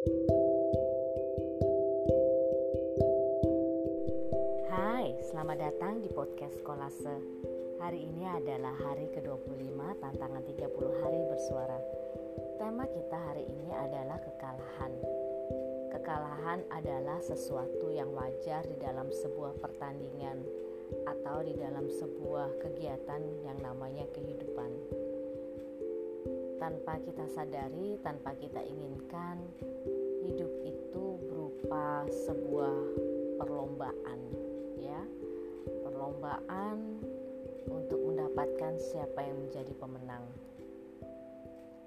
Hai, selamat datang di podcast Kolase. Hari ini adalah hari ke-25 tantangan 30 hari bersuara. Tema kita hari ini adalah kekalahan. Kekalahan adalah sesuatu yang wajar di dalam sebuah pertandingan atau di dalam sebuah kegiatan yang namanya kehidupan. Tanpa kita sadari, tanpa kita inginkan, hidup itu berupa sebuah perlombaan, ya. Perlombaan untuk mendapatkan siapa yang menjadi pemenang.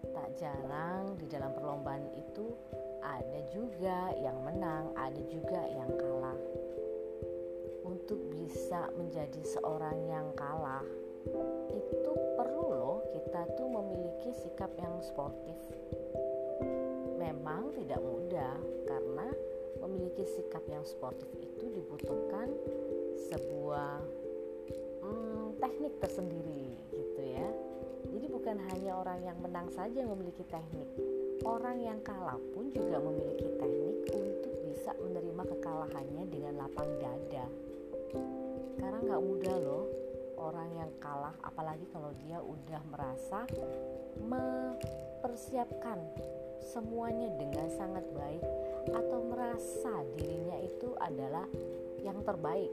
Tak jarang di dalam perlombaan itu ada juga yang menang, ada juga yang kalah untuk bisa menjadi seorang yang kalah itu sikap yang sportif. Memang tidak mudah karena memiliki sikap yang sportif itu dibutuhkan sebuah hmm, teknik tersendiri gitu ya. Jadi bukan hanya orang yang menang saja yang memiliki teknik. Orang yang kalah pun juga memiliki teknik untuk bisa menerima kekalahannya dengan lapang dada. Karena nggak mudah loh orang yang kalah apalagi kalau dia udah merasa mempersiapkan semuanya dengan sangat baik atau merasa dirinya itu adalah yang terbaik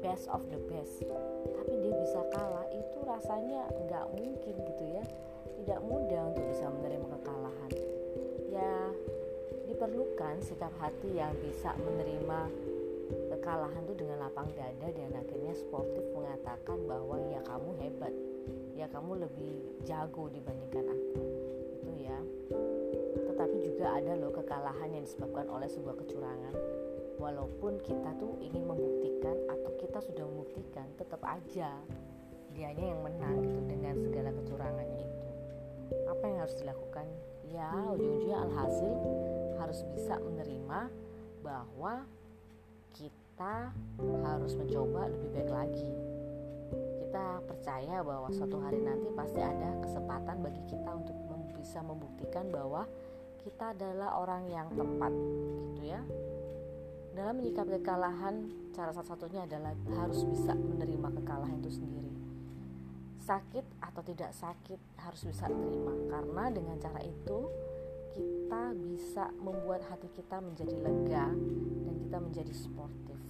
best of the best. Tapi dia bisa kalah itu rasanya nggak mungkin gitu ya. Tidak mudah untuk bisa menerima kekalahan. Ya diperlukan sikap hati yang bisa menerima kekalahan tuh dengan lapang dada dan akhirnya sportif mengatakan bahwa ya kamu hebat. Ya kamu lebih jago dibandingkan aku. Itu ya. Tetapi juga ada loh kekalahan yang disebabkan oleh sebuah kecurangan. Walaupun kita tuh ingin membuktikan atau kita sudah membuktikan tetap aja dianya yang menang gitu dengan segala kecurangannya itu. Apa yang harus dilakukan? Ya ujung-ujungnya alhasil harus bisa menerima bahwa kita harus mencoba lebih baik lagi. Kita percaya bahwa suatu hari nanti pasti ada kesempatan bagi kita untuk bisa membuktikan bahwa kita adalah orang yang tepat, gitu ya. Dalam menyikapi kekalahan, cara satu-satunya adalah harus bisa menerima kekalahan itu sendiri. Sakit atau tidak sakit harus bisa terima, karena dengan cara itu kita bisa membuat hati kita menjadi lega dan kita menjadi sportif